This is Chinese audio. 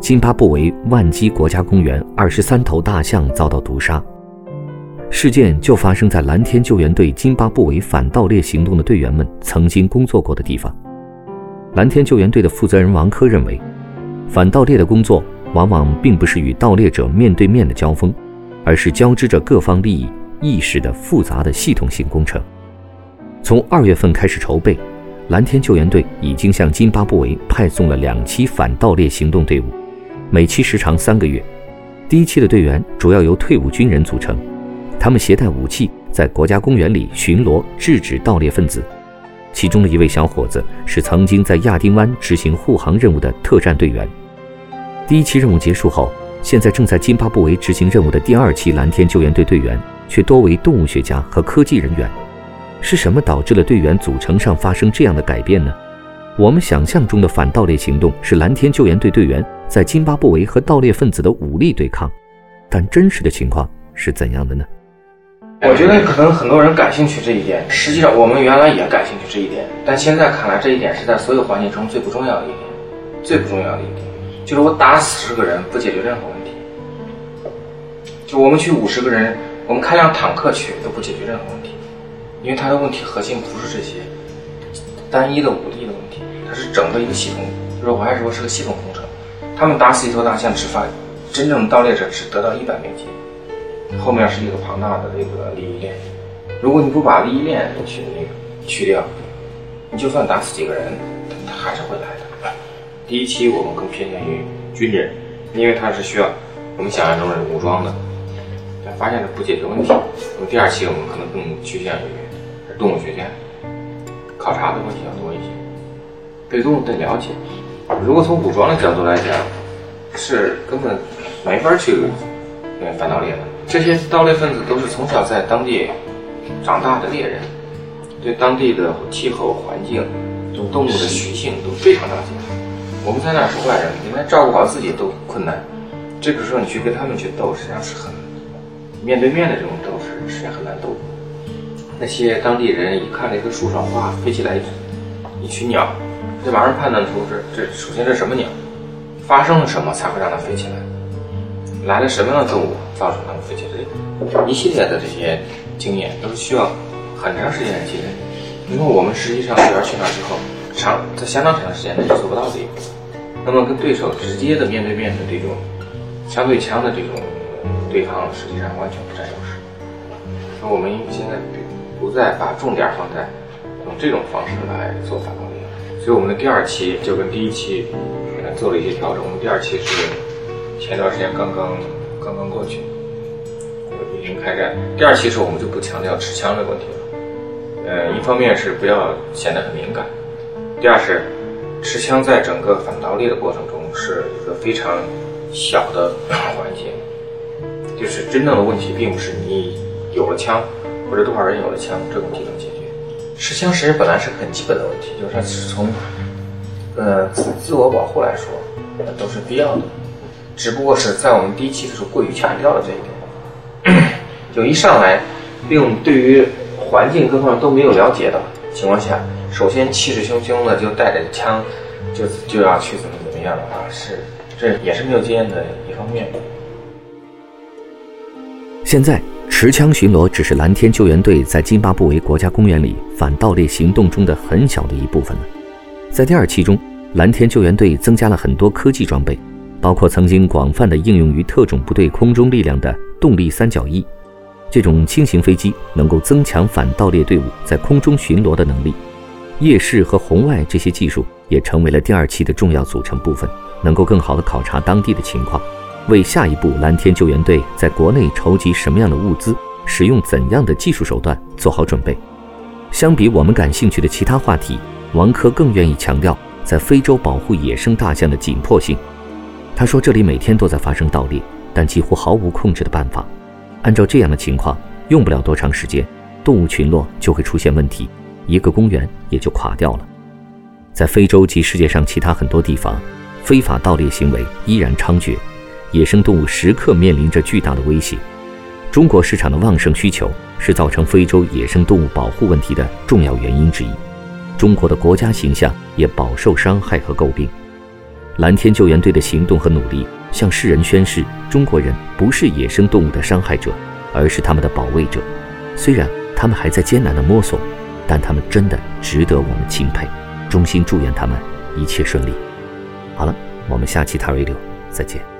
津巴布韦万基国家公园二十三头大象遭到毒杀。事件就发生在蓝天救援队津巴布韦反盗猎行动的队员们曾经工作过的地方。蓝天救援队的负责人王科认为，反盗猎的工作往往并不是与盗猎者面对面的交锋，而是交织着各方利益。意识的复杂的系统性工程，从二月份开始筹备，蓝天救援队已经向津巴布韦派送了两期反盗猎行动队伍，每期时长三个月。第一期的队员主要由退伍军人组成，他们携带武器在国家公园里巡逻，制止盗猎分子。其中的一位小伙子是曾经在亚丁湾执行护航任务的特战队员。第一期任务结束后，现在正在津巴布韦执行任务的第二期蓝天救援队队员。却多为动物学家和科技人员，是什么导致了队员组成上发生这样的改变呢？我们想象中的反盗猎行动是蓝天救援队队员在津巴布韦和盗猎分子的武力对抗，但真实的情况是怎样的呢？我觉得可能很多人感兴趣这一点，实际上我们原来也感兴趣这一点，但现在看来这一点是在所有环境中最不重要的一点，最不重要的一点就是我打死十个人不解决任何问题，就我们去五十个人。我们开辆坦克去都不解决任何问题，因为它的问题核心不是这些单一的武力的问题，它是整个一个系统。就是我还是说是个系统。他们打死一头大象只发，真正的盗猎者只得到一百美金，后面是一个庞大的这个利益链。如果你不把利益链去那个去掉，你就算打死几个人，他还是会来的。第一期我们更偏向于军人，因为它是需要我们想象中是武装的。但发现了不解决问题。那么第二期我们可能更趋向于动物学家考察的问题要多一些，对动物的了解。如果从武装的角度来讲，是根本没法去反盗猎的。这些盗猎分子都是从小在当地长大的猎人，对当地的气候环境、动物的习性都非常了解。我们在那儿是外人，连照顾好自己都困难，这个时候你去跟他们去斗，实际上是很。面对面的这种斗是实际上很难斗。那些当地人一看这个树上哇飞起来一群鸟，就马上判断出这这首先这什么鸟，发生了什么才会让它飞起来，来了什么样的动物造成它们飞起来，一系列的这些经验都是需要很长时间的积累。因为我们实际上队员去那之后，长在相当长时间内是做不到这一步。那么跟对手直接的面对面的这种相对枪的这种。对抗实际上完全不占优势，那我们现在不再把重点放在用这种方式来做反攻，所以我们的第二期就跟第一期做了一些调整。我们第二期是前段时间刚刚刚刚过去，已经开战。第二期时候我们就不强调持枪的问题了，呃，一方面是不要显得很敏感，第二是持枪在整个反盗猎的过程中是一个非常小的环节。就是真正的问题，并不是你有了枪，或者多少人有了枪，这个问题能解决。持枪实本来是很基本的问题，就是它是从，呃，自自我保护来说，都是必要的。只不过是在我们第一期的时候过于强调了这一点，就一上来，并对于环境各方面都没有了解的情况下，首先气势汹汹的就带着枪，就就要去怎么怎么样的话，是这也是没有经验的一方面。现在，持枪巡逻只是蓝天救援队在津巴布韦国家公园里反盗猎行动中的很小的一部分了。在第二期中，蓝天救援队增加了很多科技装备，包括曾经广泛的应用于特种部队空中力量的动力三角翼，这种轻型飞机能够增强反盗猎队伍在空中巡逻的能力。夜视和红外这些技术也成为了第二期的重要组成部分，能够更好地考察当地的情况。为下一步蓝天救援队在国内筹集什么样的物资，使用怎样的技术手段做好准备。相比我们感兴趣的其他话题，王科更愿意强调在非洲保护野生大象的紧迫性。他说这里每天都在发生盗猎，但几乎毫无控制的办法。按照这样的情况，用不了多长时间，动物群落就会出现问题，一个公园也就垮掉了。在非洲及世界上其他很多地方，非法盗猎行为依然猖獗，野生动物时刻面临着巨大的威胁。中国市场的旺盛需求是造成非洲野生动物保护问题的重要原因之一，中国的国家形象也饱受伤害和诟病。蓝天救援队的行动和努力，向世人宣示：中国人不是野生动物的伤害者，而是他们的保卫者。虽然他们还在艰难地摸索，但他们真的值得我们钦佩。衷心祝愿他们一切顺利。好了，我们下期《塔瑞六》再见。